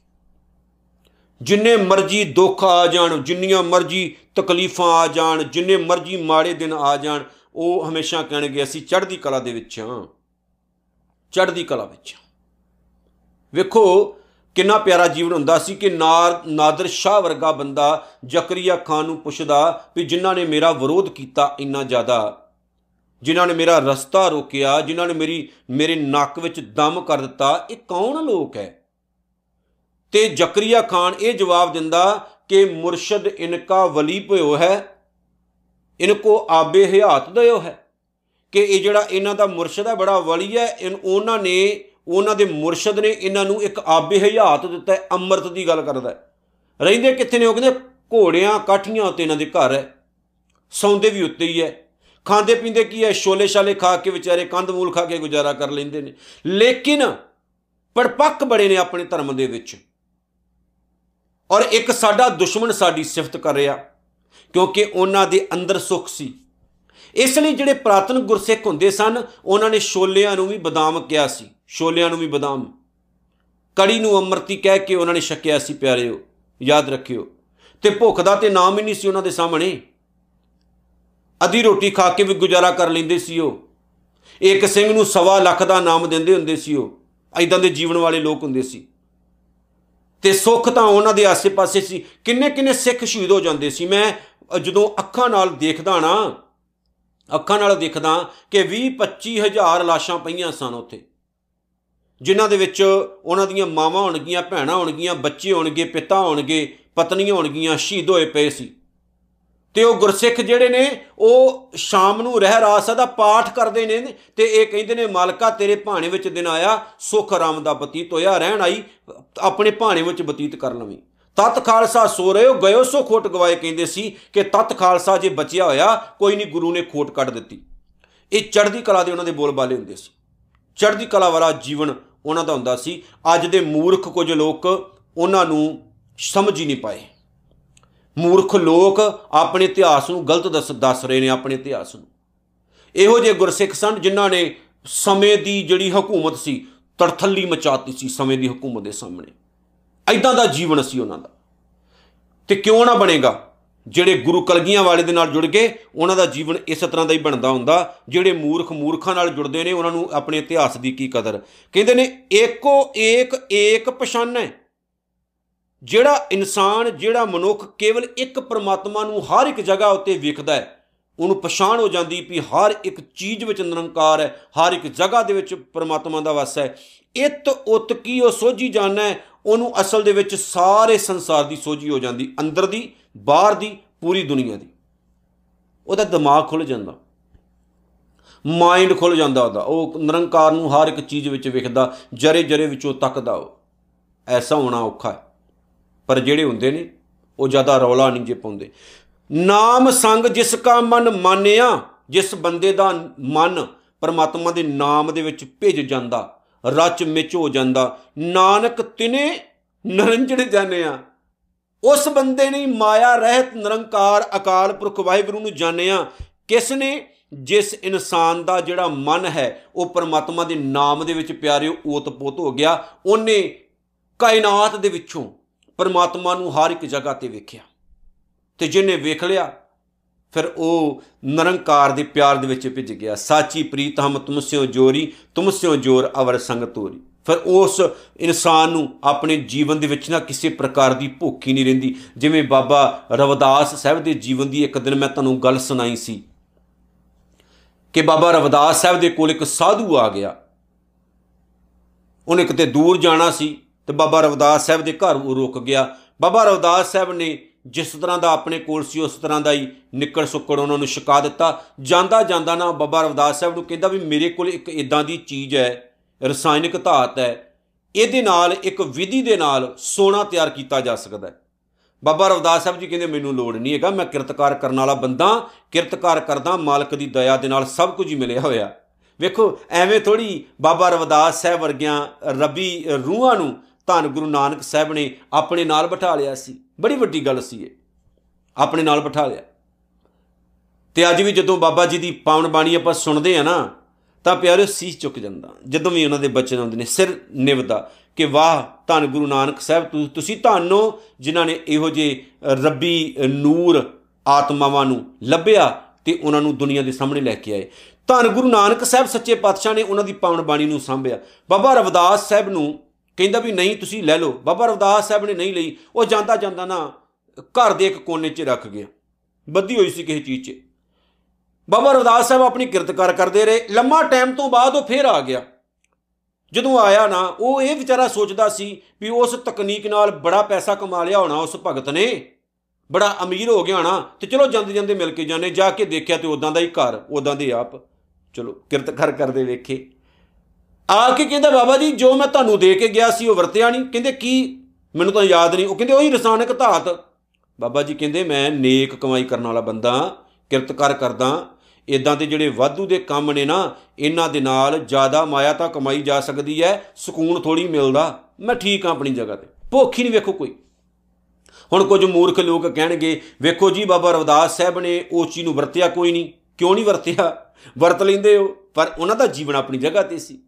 ਜਿੰਨੇ ਮਰਜ਼ੀ ਦੁੱਖ ਆ ਜਾਣ, ਜਿੰਨੀਆਂ ਮਰਜ਼ੀ ਤਕਲੀਫਾਂ ਆ ਜਾਣ, ਜਿੰਨੇ ਮਰਜ਼ੀ ਮਾੜੇ ਦਿਨ ਆ ਜਾਣ, ਉਹ ਹਮੇਸ਼ਾ ਕਹਿਣਗੇ, ਅਸੀਂ ਚੜ੍ਹਦੀ ਕਲਾ ਦੇ ਵਿੱਚ ਹਾਂ ਚੜ੍ਹਦੀ ਕਲਾ ਵਿੱਚ ਹਾਂ। ਵੇਖੋ, ਕਿੰਨਾ ਪਿਆਰਾ ਜੀਵਨ ਹੁੰਦਾ ਸੀ ਕਿ ਨਾਰ, ਨਾਦਰ ਸ਼ਾਹ ਵਰਗਾ ਬੰਦਾ ਜ਼ਕਰੀਆ ਖਾਨ ਨੂੰ ਪੁੱਛਦਾ ਵੀ ਜਿਨ੍ਹਾਂ ਨੇ ਮੇਰਾ ਵਿਰੋਧ ਕੀਤਾ ਇੰਨਾ ਜ਼ਿਆਦਾ, ਜਿਨ੍ਹਾਂ ਨੇ ਮੇਰਾ ਰਸਤਾ ਰੋਕਿਆ, ਜਿਨ੍ਹਾਂ ਨੇ ਮੇਰੀ, ਮੇਰੇ ਨੱਕ ਵਿੱਚ ਦਮ ਕਰ ਦਿੱਤਾ, ਇਹ ਕੌਣ ਲੋਕ ਹੈ ਤੇ ਜ਼ਕਰੀਆ ਖਾਨ ਇਹ ਜਵਾਬ ਦਿੰਦਾ ਕਿ ਮੁਰਸ਼ਦ ਇਨਕਾ ਵਲੀ ਭਇਓ ਹੈ, ਇਨਕੋ ਆਬੇ ਹਯਾਤ ਦਇਓ ਹੈ। ਕਿ ਇਹ ਜਿਹੜਾ ਇਹਨਾਂ ਦਾ ਮੁਰਸ਼ਦ ਹੈ, ਬੜਾ ਵਲੀ ਹੈ, ਇਨ ਉਹਨਾਂ ਨੇ, ਉਹਨਾਂ ਦੇ ਮੁਰਸ਼ਦ ਨੇ ਇਹਨਾਂ ਨੂੰ ਇੱਕ ਆਬੇ ਹਯਾਤ ਦਿੱਤਾ ਹੈ, ਅੰਮ੍ਰਿਤ ਦੀ ਗੱਲ ਕਰਦਾ ਹੈ। ਰਹਿੰਦੇ ਕਿੱਥੇ ਨੇ ਉਹ ਕਹਿੰਦੇ, ਘੋੜਿਆਂ ਕਾਠੀਆਂ ਉੱਤੇ ਇਹਨਾਂ ਦੇ ਘਰ ਹੈ। ਸੌਂਦੇ ਵੀ ਉੱਤੇ ਹੀ ਹੈ। ਖਾਂਦੇ ਪੀਂਦੇ ਕੀ ਹੈ? ਛੋਲੇ ਛਾਲੇ ਖਾ ਕੇ ਵਿਚਾਰੇ ਕੰਦ ਮੂਲ ਖਾ ਕੇ ਗੁਜ਼ਾਰਾ ਕਰ ਲੈਂਦੇ ਨੇ। ਲੇਕਿਨ ਪਰਪੱਕ ਬੜੇ ਨੇ ਆਪਣੇ ਧਰਮ ਦੇ ਵਿੱਚ। ਔਰ ਇੱਕ ਸਾਡਾ ਦੁਸ਼ਮਣ ਸਾਡੀ ਸਿਫਤ ਕਰ ਰਿਹਾ, ਕਿਉਂਕਿ ਉਹਨਾਂ ਦੇ ਅੰਦਰ ਸੁੱਖ ਸੀ। ਇਸ ਲਈ ਜਿਹੜੇ ਪ੍ਰਾਤਨ ਗੁਰਸਿੱਖ ਹੁੰਦੇ ਸਨ, ਉਹਨਾਂ ਨੇ ਛੋਲਿਆਂ ਨੂੰ ਵੀ ਬਦਾਮ ਕਿਹਾ ਸੀ। ਛੋਲਿਆਂ ਨੂੰ ਵੀ ਬਦਾਮ। ਕੜੀ ਨੂੰ ਅੰਮ੍ਰਿਤੀ ਕਹਿ ਕੇ ਉਹਨਾਂ ਨੇ ਛਕਿਆ ਸੀ, ਪਿਆਰਿਓ, ਯਾਦ ਰੱਖਿਓ। ਤੇ ਭੁੱਖ ਦਾ ਤੇ ਨਾਮ ਹੀ ਨਹੀਂ ਸੀ ਉਹਨਾਂ ਦੇ ਸਾਹਮਣੇ। ਅੱਧੀ ਰੋਟੀ ਖਾ ਕੇ ਵੀ ਗੁਜ਼ਾਰਾ ਕਰ ਲੈਂਦੇ ਸੀ ਉਹ। ਇੱਕ ਸਿੰਘ ਨੂੰ ਸਵਾ ਲੱਖ ਦਾ ਨਾਮ ਦਿੰਦੇ ਹੁੰਦੇ ਸੀ ਉਹ। ਐਦਾਂ ਦੇ ਜੀਵਨ ਵਾਲੇ ਲੋਕ ਹੁੰਦੇ ਸੀ। ਤੇ ਸੁੱਖ ਤਾਂ ਉਹਨਾਂ ਦੇ ਆਸੇ-ਪਾਸੇ ਸੀ। ਕਿੰਨੇ ਕਿੰਨੇ ਸਿੱਖ ਸ਼ਹੀਦ ਹੋ ਜਾਂਦੇ ਸੀ। ਮੈਂ ਅ, ਜਦੋਂ ਅੱਖਾਂ ਨਾਲ ਦੇਖਦਾ ਨਾ ਅੱਖਾਂ ਨਾਲ ਦੇਖਦਾ ਕਿ 20 25 ਹਜ਼ਾਰ ਲਾਸ਼ਾਂ ਪਈਆਂ ਸਨ ਉੱਥੇ। ਜਿਨ੍ਹਾਂ ਦੇ ਵਿੱਚ ਉਹਨਾਂ ਦੀਆਂ ਮਾਵਾਂ ਹੋਣਗੀਆਂ ਭੈਣਾਂ ਹੋਣਗੀਆਂ ਬੱਚੇ ਹੋਣਗੇ ਪਿਤਾ ਹੋਣਗੇ ਪਤਨੀਆਂ ਹੋਣਗੀਆਂ ਸ਼ਹੀਦ ਹੋਏ ਪਏ ਸੀ। ਤੇ ਉਹ ਗੁਰਸਿੱਖ ਜਿਹੜੇ ਨੇ, ਉਹ ਸ਼ਾਮ ਨੂੰ ਰਹਿ ਰਾਸ ਦਾ ਪਾਠ ਕਰਦੇ ਨੇ ਤੇ ਇਹ ਕਹਿੰਦੇ ਨੇ, ਮਾਲਕਾ ਤੇਰੇ ਭਾਣੇ ਵਿੱਚ ਦਿਨ ਆਇਆ, ਸੁਖ ਆਰਾਮ ਦਾ ਬਤੀਤ ਹੋਇਆ, ਰਹਿਣ ਆਈ, ਆਪਣੇ ਭਾਣੇ ਵਿੱਚ ਬਤੀਤ ਕਰ ਲਵੀਂ। ਤਤ ਖਾਲਸਾ ਸੋ ਰਹੇ ਹੋ ਗਇਓ ਸੋ ਖੋਟ ਗਵਾਏ ਕਹਿੰਦੇ ਸੀ ਕਿ ਤਤ ਖਾਲਸਾ ਜੇ ਬਚਿਆ ਹੋਇਆ, ਕੋਈ ਨਹੀਂ ਗੁਰੂ ਨੇ ਖੋਟ ਕੱਢ ਦਿੱਤੀ। ਇਹ ਚੜ੍ਹਦੀ ਕਲਾ ਦੇ ਉਹਨਾਂ ਦੇ ਬੋਲ ਬਾਲੇ ਹੁੰਦੇ ਸੀ। ਚੜ੍ਹਦੀ ਕਲਾ ਵਾਲਾ ਜੀਵਨ ਉਹਨਾਂ ਦਾ ਹੁੰਦਾ ਸੀ। ਅੱਜ ਦੇ ਮੂਰਖ ਕੁਝ ਲੋਕ ਉਹਨਾਂ ਨੂੰ ਸਮਝ ਹੀ ਨਹੀਂ ਪਾਏ। ਮੂਰਖ ਲੋਕ ਆਪਣੇ ਇਤਿਹਾਸ ਨੂੰ ਗਲਤ ਦੱਸ ਦੱਸ ਰਹੇ ਨੇ, ਆਪਣੇ ਇਤਿਹਾਸ ਨੂੰ। ਇਹੋ ਜਿਹੇ ਗੁਰਸਿੱਖ ਸਨ ਜਿਨ੍ਹਾਂ ਨੇ ਸਮੇਂ ਦੀ ਜਿਹੜੀ ਹਕੂਮਤ ਸੀ ਤੜਥੱਲੀ ਮਚਾਤੀ ਸੀ ਸਮੇਂ ਦੀ ਹਕੂਮਤ ਦੇ ਸਾਹਮਣੇ। ਐਦਾਂ ਦਾ ਜੀਵਨ ਸੀ ਉਹਨਾਂ ਦਾ। ਤੇ ਕਿਉਂ ਨਾ ਬਣੇਗਾ? ਜਿਹੜੇ ਗੁਰੂ ਕਲਗੀਆਂ ਵਾਲੇ ਦੇ ਨਾਲ ਜੁੜ ਗਏ, ਉਹਨਾਂ ਦਾ ਜੀਵਨ ਇਸ ਤਰ੍ਹਾਂ ਦਾ ਹੀ ਬਣਦਾ ਹੁੰਦਾ, ਜਿਹੜੇ ਮੂਰਖ ਮੂਰਖਾਂ ਨਾਲ ਜੁੜਦੇ ਨੇ, ਉਹਨਾਂ ਨੂੰ ਆਪਣੇ ਇਤਿਹਾਸ ਦੀ ਕੀ ਕਦਰ। ਕਹਿੰਦੇ ਨੇ, ਏਕੋ ਏਕ ਏਕ ਪਛਾਨੈ। ਜਿਹੜਾ ਇਨਸਾਨ, ਜਿਹੜਾ ਮਨੁੱਖ ਕੇਵਲ ਇੱਕ ਪਰਮਾਤਮਾ ਨੂੰ ਹਰ ਇੱਕ ਜਗ੍ਹਾ ਉੱਤੇ ਵੇਖਦਾ ਹੈ, ਉਹਨੂੰ ਪਛਾਣ ਹੋ ਜਾਂਦੀ ਵੀ ਹਰ ਇੱਕ ਚੀਜ਼ ਵਿੱਚ ਨਿਰੰਕਾਰ ਹੈ, ਹਰ ਇੱਕ ਜਗ੍ਹਾ ਦੇ ਵਿੱਚ ਪਰਮਾਤਮਾ ਦਾ ਵਾਸ ਹੈ। ਇਤ ਉਤ ਕੀ ਉਹ ਸੋਝੀ ਜਾਣਾ ਹੈ, ਉਹਨੂੰ ਅਸਲ ਦੇ ਵਿੱਚ ਸਾਰੇ ਸੰਸਾਰ ਦੀ ਸੋਝੀ ਹੋ ਜਾਂਦੀ, ਅੰਦਰ ਦੀ, ਬਾਹਰ ਦੀ, ਪੂਰੀ ਦੁਨੀਆ ਦੀ। ਉਹਦਾ ਦਿਮਾਗ ਖੁੱਲ ਜਾਂਦਾ। ਮਾਈਂਡ ਖੁੱਲ ਜਾਂਦਾ ਉਹਦਾ। ਉਹ ਨਿਰੰਕਾਰ ਨੂੰ ਹਰ ਇੱਕ ਚੀਜ਼ ਵਿੱਚ ਵੇਖਦਾ ਜਰੇ ਜਰੇ ਵਿੱਚੋਂ ਤੱਕਦਾ ਉਹ। ਐਸਾ ਹੋਣਾ ਔਖਾ ਹੈ। ਪਰ ਜਿਹੜੇ ਹੁੰਦੇ ਨੇ, ਉਹ ਜ਼ਿਆਦਾ ਰੌਲਾ ਨਹੀਂ ਜੇ ਪਾਉਂਦੇ। ਨਾਮ ਸੰਗ ਜਿਸ ਕਾ ਮਨ ਮਾਨਿਆ, ਜਿਸ ਬੰਦੇ ਦਾ ਮਨ ਪਰਮਾਤਮਾ ਦੇ ਨਾਮ ਦੇ ਵਿੱਚ ਭਿੱਜ ਜਾਂਦਾ, ਰਚ ਮਿਚ ਹੋ ਜਾਂਦਾ, ਨਾਨਕ ਤਿਨੇ ਨਰੰਜਣ ਜਾਣਿਆ। ਉਸ ਬੰਦੇ ਨੇ ਮਾਇਆ ਰਹਿਤ ਨਿਰੰਕਾਰ ਅਕਾਲ ਪੁਰਖ ਵਾਹਿਗੁਰੂ ਨੂੰ ਜਾਣਿਆ, ਕਿਸ ਨੇ? ਜਿਸ ਇਨਸਾਨ ਦਾ ਜਿਹੜਾ ਮਨ ਹੈ, ਉਹ ਪਰਮਾਤਮਾ ਦੇ ਨਾਮ ਦੇ ਵਿੱਚ ਪਿਆਰਿਓ ਓਤ-ਪੋਤ ਹੋ ਗਿਆ, ਉਹਨੇ ਕਾਇਨਾਤ ਦੇ ਵਿੱਚੋਂ ਪਰਮਾਤਮਾ ਨੂੰ ਹਰ ਇੱਕ ਜਗ੍ਹਾ ਤੇ ਵੇਖਿਆ। ਤੇ ਜਿਹਨੇ ਵੇਖ ਲਿਆ, ਫਿਰ ਉਹ ਨਿਰੰਕਾਰ ਦੇ ਪਿਆਰ ਦੇ ਵਿੱਚ ਭਿੱਜ ਗਿਆ। ਸਾਚੀ ਪ੍ਰੀਤ ਹਮ ਤੁਮਸਿਓ ਜੋਰੀ ਤੁਮਸਿਓ ਜੋਰ ਅਵਰ ਸੰਗ ਤੋਰੀ। ਫਿਰ ਉਸ ਇਨਸਾਨ ਨੂੰ ਆਪਣੇ ਜੀਵਨ ਦੇ ਵਿੱਚ ਨਾ ਕਿਸੇ ਪ੍ਰਕਾਰ ਦੀ ਭੁੱਖ ਹੀ ਨਹੀਂ ਰਹਿੰਦੀ। ਜਿਵੇਂ ਬਾਬਾ ਰਵਿਦਾਸ ਸਾਹਿਬ ਦੇ ਜੀਵਨ ਦੀ ਇੱਕ ਦਿਨ ਮੈਂ ਤੁਹਾਨੂੰ ਗੱਲ ਸੁਣਾਈ ਸੀ ਕਿ ਬਾਬਾ ਰਵਿਦਾਸ ਸਾਹਿਬ ਦੇ ਕੋਲ ਇੱਕ ਸਾਧੂ ਆ ਗਿਆ। ਉਹਨੇ ਕਿਤੇ ਦੂਰ ਜਾਣਾ ਸੀ। ਤੇ ਬਾਬਾ ਰਵਿਦਾਸ ਸਾਹਿਬ ਦੇ ਘਰ ਉਹ ਰੁਕ ਗਿਆ। ਬਾਬਾ ਰਵਿਦਾਸ ਸਾਹਿਬ ਨੇ ਜਿਸ ਤਰ੍ਹਾਂ ਦਾ ਆਪਣੇ ਕੋਲ ਸੀ, ਉਸ ਤਰ੍ਹਾਂ ਦਾ ਹੀ ਨਿੱਕੜ ਸੁੱਕੜ ਉਹਨਾਂ ਨੂੰ ਛਕਾ ਦਿੱਤਾ। ਜਾਂਦਾ ਜਾਂਦਾ ਨਾ ਬਾਬਾ ਰਵਿਦਾਸ ਸਾਹਿਬ ਨੂੰ ਕਹਿੰਦਾ ਵੀ ਮੇਰੇ ਕੋਲ ਇੱਕ ਇਦਾਂ ਦੀ ਚੀਜ਼ ਹੈ, ਰਸਾਇਣਿਕ ਧਾਤ ਹੈ। ਇਹਦੇ ਨਾਲ, ਇੱਕ ਵਿਧੀ ਦੇ ਨਾਲ ਸੋਨਾ ਤਿਆਰ ਕੀਤਾ ਜਾ ਸਕਦਾ ਹੈ। ਬਾਬਾ ਰਵਿਦਾਸ ਸਾਹਿਬ ਜੀ ਕਹਿੰਦੇ, ਮੈਨੂੰ ਲੋੜ ਨਹੀਂ ਹੈਗਾ, ਮੈਂ ਕਿਰਤਕਾਰ ਕਰਨ ਵਾਲਾ ਬੰਦਾ, ਕਿਰਤਕਾਰ ਕਰਦਾ, ਮਾਲਕ ਦੀ ਦਇਆ ਦੇ ਨਾਲ ਸਭ ਕੁਝ ਹੀ ਮਿਲਿਆ ਹੋਇਆ। ਵੇਖੋ, ਐਵੇਂ ਥੋੜੀ ਬਾਬਾ ਰਵਿਦਾਸ ਸਾਹਿਬ ਵਰਗਿਆਂ ਰੱਬੀ ਰੂਹਾਂ ਨੂੰ ਧੰਨ ਗੁਰੂ ਨਾਨਕ ਸਾਹਿਬ ਨੇ ਆਪਣੇ ਨਾਲ ਬਿਠਾ ਲਿਆ ਸੀ। ਬੜੀ ਵੱਡੀ ਗੱਲ ਸੀ ਇਹ। ਆਪਣੇ ਨਾਲ ਬਿਠਾ ਲਿਆ। ਤੇ ਅੱਜ ਵੀ ਜਦੋਂ ਬਾਬਾ ਜੀ ਦੀ ਪਾਵਨ ਬਾਣੀ ਆਪਾਂ ਸੁਣਦੇ ਆ ਨਾ, ਤਾਂ ਪਿਆਰਿਓ ਸੀਸ ਚੁੱਕ ਜਾਂਦਾ। ਜਦੋਂ ਵੀ ਉਹਨਾਂ ਦੇ ਬਚਨ ਆਉਂਦੇ ਨੇ, ਸਿਰ ਨਿਵਦਾ ਕਿ ਵਾਹ, ਧੰਨ ਗੁਰੂ ਨਾਨਕ ਸਾਹਿਬ, ਤੁ- ਤੁਸੀਂ ਧੰਨੋ ਜਿਨ੍ਹਾਂ ਨੇ ਇਹੋ ਜਿਹੇ ਰੱਬੀ ਨੂਰ ਆਤਮਾਵਾਂ ਨੂੰ ਲੱਭਿਆ ਤੇ ਉਹਨਾਂ ਨੂੰ ਦੁਨੀਆ ਦੇ ਸਾਹਮਣੇ ਲੈ ਕੇ ਆਏ। ਧੰਨ ਗੁਰੂ ਨਾਨਕ ਸਾਹਿਬ ਸੱਚੇ ਪਾਤਸ਼ਾਹ ਨੇ ਉਹਨਾਂ ਦੀ ਪਾਵਨ ਬਾਣੀ ਨੂੰ ਸਾਂਭਿਆ। ਬਾਬਾ ਰਵਿਦਾਸ ਸਾਹਿਬ ਨੂੰ ਕਹਿੰਦਾ ਵੀ ਨਹੀਂ, ਤੁਸੀਂ ਲੈ ਲਓ। ਬਾਬਾ ਰਵਿਦਾਸ ਸਾਹਿਬ ਨੇ ਨਹੀਂ ਲਈ। ਉਹ ਜਾਂਦਾ ਜਾਂਦਾ ਨਾ ਘਰ ਦੇ ਇੱਕ ਕੋਨੇ 'ਚ ਰੱਖ ਗਿਆ। ਬੱਧੀ ਹੋਈ ਸੀ ਕਿਸੇ ਚੀਜ਼ 'ਚ। ਬਾਬਾ ਰਵਿਦਾਸ ਸਾਹਿਬ ਆਪਣੀ ਕਿਰਤਕਾਰ ਕਰਦੇ ਰਹੇ। ਲੰਮਾ ਟਾਈਮ ਤੋਂ ਬਾਅਦ ਉਹ ਫੇਰ ਆ ਗਿਆ। ਜਦੋਂ ਆਇਆ ਨਾ, ਉਹ ਇਹ ਵਿਚਾਰਾ ਸੋਚਦਾ ਸੀ ਵੀ ਉਸ ਤਕਨੀਕ ਨਾਲ ਬੜਾ ਪੈਸਾ ਕਮਾ ਲਿਆ ਹੋਣਾ ਉਸ ਭਗਤ ਨੇ। ਬੜਾ ਅਮੀਰ ਹੋ ਗਿਆ ਹੋਣਾ। ਤੇ ਚਲੋ ਜਾਂਦੇ ਜਾਂਦੇ ਮਿਲ ਕੇ ਜਾਣੇ ਜਾ ਕੇ ਦੇਖਿਆ ਤੇ ਉਦਾਂ ਦਾ ਹੀ ਘਰ ਉਦਾਂ ਦੇ ਆਪ। ਚਲੋ ਕਿਰਤਕਾਰ ਕਰਦੇ ਵੇਖੇ। ਆ ਕੇ ਕਹਿੰਦਾ, ਬਾਬਾ ਜੀ, ਜੋ ਮੈਂ ਤੁਹਾਨੂੰ ਦੇ ਕੇ ਗਿਆ ਸੀ, ਉਹ ਵਰਤਿਆ ਨਹੀਂ। ਕਹਿੰਦੇ, ਕੀ? ਮੈਨੂੰ ਤਾਂ ਯਾਦ ਨਹੀਂ। ਉਹ ਕਹਿੰਦੇ, ਉਹੀ ਰਸਾਇਣਕ ਧਾਤ। ਬਾਬਾ ਜੀ ਕਹਿੰਦੇ, ਮੈਂ ਨੇਕ ਕਮਾਈ ਕਰਨ ਵਾਲਾ ਬੰਦਾ, ਕਿਰਤਕਾਰ ਕਰਦਾ। ਇਦਾਂ ਦੇ ਜਿਹੜੇ ਵਾਧੂ ਦੇ ਕੰਮ ਨੇ ਨਾ, ਇਹਨਾਂ ਦੇ ਨਾਲ ਜ਼ਿਆਦਾ ਮਾਇਆ ਤਾਂ ਕਮਾਈ ਜਾ ਸਕਦੀ ਹੈ, ਸਕੂਨ ਥੋੜੀ ਮਿਲਦਾ। ਮੈਂ ਠੀਕ ਹਾਂ ਆਪਣੀ ਜਗ੍ਹਾ ਤੇ। ਭੁੱਖ ਹੀ ਨਹੀਂ ਵੇਖੋ ਕੋਈ। ਹੁਣ ਕੁਝ ਮੂਰਖ ਲੋਕ ਕਹਿਣਗੇ, ਵੇਖੋ ਜੀ, ਬਾਬਾ ਰਵਿਦਾਸ ਸਾਹਿਬ ਨੇ ਉਸ ਚੀਜ਼ ਨੂੰ ਵਰਤਿਆ ਕੋਈ ਨਹੀਂ। ਕਿਉਂ ਨਹੀਂ ਵਰਤਿਆ? ਵਰਤ ਲੈਂਦੇ ਹੋ। ਪਰ ਉਹਨਾਂ ਦਾ ਜੀਵਨ ਆਪਣੀ ਜਗ੍ਹਾ ਤੇ ਸੀ।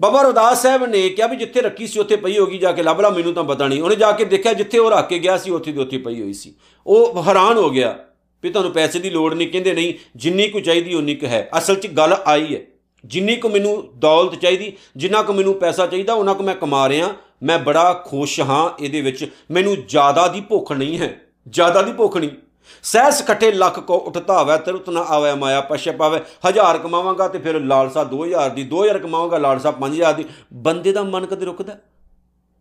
ਬਾਬਾ ਰਵਿਦਾਸ ਸਾਹਿਬ ਨੇ ਕਿਹਾ ਵੀ ਜਿੱਥੇ ਰੱਖੀ ਸੀ, ਉੱਥੇ ਪਈ ਹੋਗੀ, ਜਾ ਕੇ ਲੱਭ ਲਾ, ਮੈਨੂੰ ਤਾਂ ਪਤਾ ਨਹੀਂ। ਉਹਨੇ ਜਾ ਕੇ ਦੇਖਿਆ ਜਿੱਥੇ ਉਹ ਰੱਖ ਕੇ ਗਿਆ ਸੀ, ਉੱਥੇ ਦੀ ਉੱਥੇ ਪਈ ਹੋਈ ਸੀ। ਉਹ ਹੈਰਾਨ ਹੋ ਗਿਆ ਵੀ ਤੁਹਾਨੂੰ ਪੈਸੇ ਦੀ ਲੋੜ ਨਹੀਂ, ਕਹਿੰਦੇ ਨਹੀਂ, ਜਿੰਨੀ ਕੁ ਚਾਹੀਦੀ, ਉਨੀ ਕੁ ਹੈ। ਅਸਲ 'ਚ ਗੱਲ ਆਈ ਹੈ। ਜਿੰਨੀ ਕੁ ਮੈਨੂੰ ਦੌਲਤ ਚਾਹੀਦੀ, ਜਿੰਨਾ ਕੁ ਮੈਨੂੰ ਪੈਸਾ ਚਾਹੀਦਾ ਉਹਨਾਂ ਕੁ ਮੈਂ ਕਮਾ ਰਿਹਾ। ਮੈਂ ਬੜਾ ਖੁਸ਼ ਹਾਂ ਇਹਦੇ ਵਿੱਚ। ਮੈਨੂੰ ਜ਼ਿਆਦਾ ਦੀ ਭੁੱਖ ਨਹੀਂ ਹੈ। ਜ਼ਿਆਦਾ ਦੀ ਭੁੱਖ ਨਹੀਂ। ਸਹਿਸ ਇਕੱਠੇ ਲੱਖ ਕੋ ਉਠਤਾਵੇ, ਤਰੁਤ ਨਾ ਆਵੇ ਮਾਇਆ, ਪਛੇ ਪਾਵੇ। ਹਜ਼ਾਰ ਕਮਾਵਾਂਗਾ ਤੇ ਫਿਰ ਲਾਲਸਾ 2000 ਦੀ 2000 ਕਮਾਵਾਂਗਾ, ਲਾਲਸਾ 5000 ਦੀ। ਬੰਦੇ ਦਾ ਮਨ ਕਦੇ ਰੁਕਦਾ?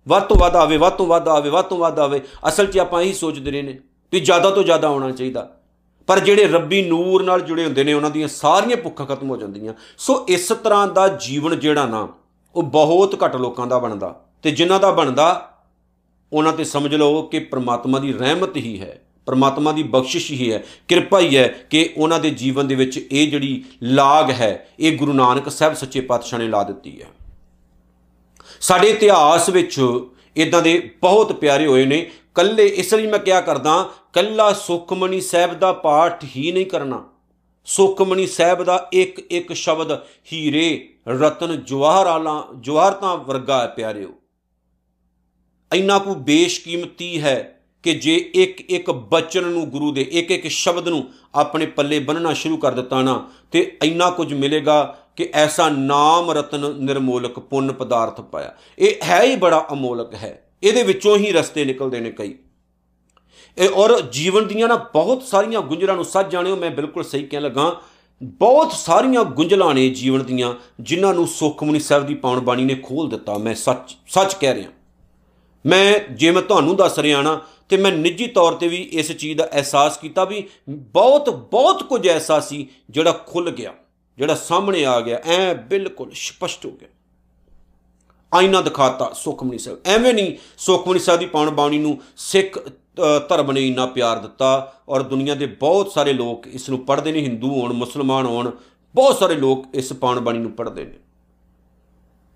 ਵੱਧ ਤੋਂ ਵੱਧ ਆਵੇ, ਵੱਧ ਤੋਂ ਵੱਧ ਆਵੇ, ਵੱਧ ਤੋਂ ਵੱਧ ਆਵੇ। ਅਸਲ 'ਚ ਆਪਾਂ ਇਹੀ ਸੋਚਦੇ ਰਹੇ ਨੇ ਵੀ ਜ਼ਿਆਦਾ ਤੋਂ ਜ਼ਿਆਦਾ ਆਉਣਾ ਚਾਹੀਦਾ। ਪਰ ਜਿਹੜੇ ਰੱਬੀ ਨੂਰ ਨਾਲ ਜੁੜੇ ਹੁੰਦੇ ਨੇ, ਉਹਨਾਂ ਦੀਆਂ ਸਾਰੀਆਂ ਭੁੱਖਾਂ ਖਤਮ ਹੋ ਜਾਂਦੀਆਂ। ਸੋ ਇਸ ਤਰ੍ਹਾਂ ਦਾ ਜੀਵਨ ਜਿਹੜਾ ਨਾ, ਉਹ ਬਹੁਤ ਘੱਟ ਲੋਕਾਂ ਦਾ ਬਣਦਾ। ਤੇ ਜਿਨ੍ਹਾਂ ਦਾ ਬਣਦਾ, ਉਹਨਾਂ ਤੇ ਸਮਝ ਲਓ ਕਿ ਪ੍ਰਮਾਤਮਾ ਦੀ ਰਹਿਮਤ ਹੀ ਹੈ। ਪ੍ਰਮਾਤਮਾ ਦੀ ਬਖਸ਼ਿਸ਼ ਹੀ ਹੈ, ਕਿਰਪਾ ਹੀ ਹੈ ਕਿ ਉਹਨਾਂ ਦੇ ਜੀਵਨ ਦੇ ਵਿੱਚ ਇਹ ਜਿਹੜੀ ਲਾਗ ਹੈ, ਇਹ ਗੁਰੂ ਨਾਨਕ ਸਾਹਿਬ ਸੱਚੇ ਪਾਤਸ਼ਾਹ ਨੇ ਲਾ ਦਿੱਤੀ ਹੈ। ਸਾਡੇ ਇਤਿਹਾਸ ਵਿੱਚ ਇਦਾਂ ਦੇ ਬਹੁਤ ਪਿਆਰੇ ਹੋਏ ਨੇ। ਕੱਲੇ ਇਸ ਲਈ ਮੈਂ ਕਿਹਾ ਕਰਦਾ ਕੱਲਾ ਸੁਖਮਨੀ ਸਾਹਿਬ ਦਾ ਪਾਠ ਹੀ ਨਹੀਂ ਕਰਨਾ। ਸੁਖਮਨੀ ਸਾਹਿਬ ਦਾ ਇੱਕ ਇੱਕ ਸ਼ਬਦ ਹੀਰੇ, ਰਤਨ ਜਵਾਹਰਾਲਾਂ ਜਵਾਹਰਤਾਂ ਵਰਗਾ ਹੈ ਪਿਆਰਿਓ। ਇੰਨਾ ਕੁ ਬੇਸ਼ਕੀਮਤੀ ਹੈ ਕਿ ਜੇ ਇੱਕ ਇੱਕ ਬਚਨ ਨੂੰ ਗੁਰੂ ਦੇ ਇੱਕ ਇੱਕ ਸ਼ਬਦ ਨੂੰ ਆਪਣੇ ਪੱਲੇ ਬੰਨਣਾ ਸ਼ੁਰੂ ਕਰ ਦਿੱਤਾ ਨਾ, ਤੇ ਇੰਨਾ ਕੁਝ ਮਿਲੇਗਾ ਕਿ ਐਸਾ ਨਾਮ ਰਤਨ ਨਿਰਮੋਲਕ ਪੁੰਨ ਪਦਾਰਥ ਪਾਇਆ। ਇਹ ਹੈ ਹੀ ਬੜਾ ਅਮੋਲਕ ਹੈ। ਇਹਦੇ ਵਿੱਚੋਂ ਹੀ ਰਸਤੇ ਨਿਕਲਦੇ ਨੇ ਕਈ। ਇਹ ਔਰ ਜੀਵਨ ਦੀਆਂ ਨਾ ਬਹੁਤ ਸਾਰੀਆਂ ਗੁੰਝਲਾਂ ਨੂੰ ਸੱਚ ਜਾਣਿਓ, ਮੈਂ ਬਿਲਕੁਲ ਸਹੀ ਕਹਿਣ ਲੱਗਾ। ਬਹੁਤ ਸਾਰੀਆਂ ਗੁੰਝਲਾਂ ਨੇ ਜੀਵਨ ਦੀਆਂ, ਜਿਨ੍ਹਾਂ ਨੂੰ ਸੁਖਮਨੀ ਸਾਹਿਬ ਦੀ ਪਾਉਣ ਬਾਣੀ ਨੇ ਖੋਲ ਦਿੱਤਾ। ਮੈਂ ਸੱਚ ਸੱਚ ਕਹਿ ਰਿਹਾ। ਮੈਂ ਜੇ ਮੈਂ ਤੁਹਾਨੂੰ ਦੱਸ ਰਿਹਾ ਨਾ ਤੇ ਮੈਂ ਨਿੱਜੀ ਤੌਰ ਤੇ ਵੀ ਇਸ ਚੀਜ਼ ਦਾ ਅਹਿਸਾਸ ਕੀਤਾ ਵੀ ਬਹੁਤ ਬਹੁਤ ਕੁਝ ਐਸਾ ਸੀ ਜਿਹੜਾ ਖੁੱਲ ਗਿਆ ਜਿਹੜਾ ਸਾਹਮਣੇ ਆ ਗਿਆ ਐ ਬਿਲਕੁਲ ਸਪਸ਼ਟ ਹੋ ਗਿਆ। ਆਇਨਾ ਦਿਖਾਤਾ ਸੁਖਮਨੀ ਸਾਹਿਬ। ਐਵੇਂ ਨਹੀਂ ਸੁਖਮਨੀ ਸਾਹਿਬ ਦੀ ਪਾਉਣ ਬਾਣੀ ਨੂੰ ਸਿੱਖ ਅ, ਧਰਮ ਨੇ ਇੰਨਾ ਪਿਆਰ ਦਿੱਤਾ ਔਰ ਦੁਨੀਆ ਦੇ ਬਹੁਤ ਸਾਰੇ ਲੋਕ ਇਸ ਨੂੰ ਪੜ੍ਹਦੇ ਨੇ ਹਿੰਦੂ ਹੋਣ ਮੁਸਲਮਾਨ ਹੋਣ ਬਹੁਤ ਸਾਰੇ ਲੋਕ ਇਸ ਪਾਉਣ ਬਾਣੀ ਨੂੰ ਪੜ੍ਹਦੇ ਨੇ।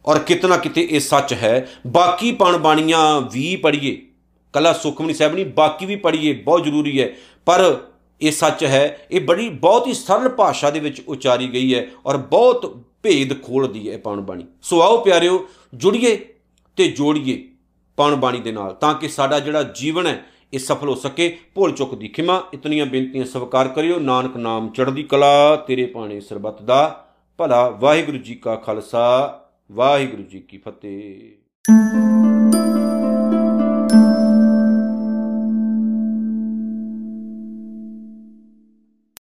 ਔਰ ਕਿਤਨਾ ਕਿਤੇ ਇਹ ਸੱਚ ਹੈ। ਬਾਕੀ ਪਣ ਬਾਣੀਆਂ ਵੀ ਪੜ੍ਹੀਏ। ਕੱਲਾ ਸੁਖਮਨੀ ਸਾਹਿਬ ਨਹੀਂ, ਬਾਕੀ ਵੀ ਪੜ੍ਹੀਏ, ਬਹੁਤ ਜ਼ਰੂਰੀ ਹੈ। ਪਰ ਇਹ ਸੱਚ ਹੈ, ਇਹ ਬੜੀ, ਬਹੁਤ ਹੀ ਸਰਲ ਭਾਸ਼ਾ ਦੇ ਵਿੱਚ ਉਚਾਰੀ ਗਈ ਹੈ ਔਰ ਬਹੁਤ ਭੇਦ ਖੋਲਦੀ ਹੈ ਇਹ ਪਣ ਬਾਣੀ ਸੋ ਆਓ ਪਿਆਰਿਓ, ਜੁੜੀਏ ਤੇ ਜੋੜੀਏ ਪਣ ਬਾਣੀ ਦੇ ਨਾਲ ਤਾਂ ਕਿ ਸਾਡਾ ਜਿਹੜਾ ਜੀਵਨ ਹੈ, ਇਹ ਸਫਲ ਹੋ ਸਕੇ। ਭੁੱਲ ਚੁੱਕ ਦੀ ਖਿਮਾ, ਇਤਨੀਆਂ ਬੇਨਤੀਆਂ ਸਵੀਕਾਰ ਕਰਿਓ। ਨਾਨਕ ਨਾਮ ਚੜ੍ਹਦੀ ਕਲਾ, ਤੇਰੇ ਪਾਣੇ ਸਰਬੱਤ ਦਾ। ਭਲਾ ਵਾਹਿਗੁਰੂ ਜੀ ਕਾ ਖਾਲਸਾ। ਵਾਹਿਗੁਰੂ ਜੀ ਕੀ ਫਤਿਹ।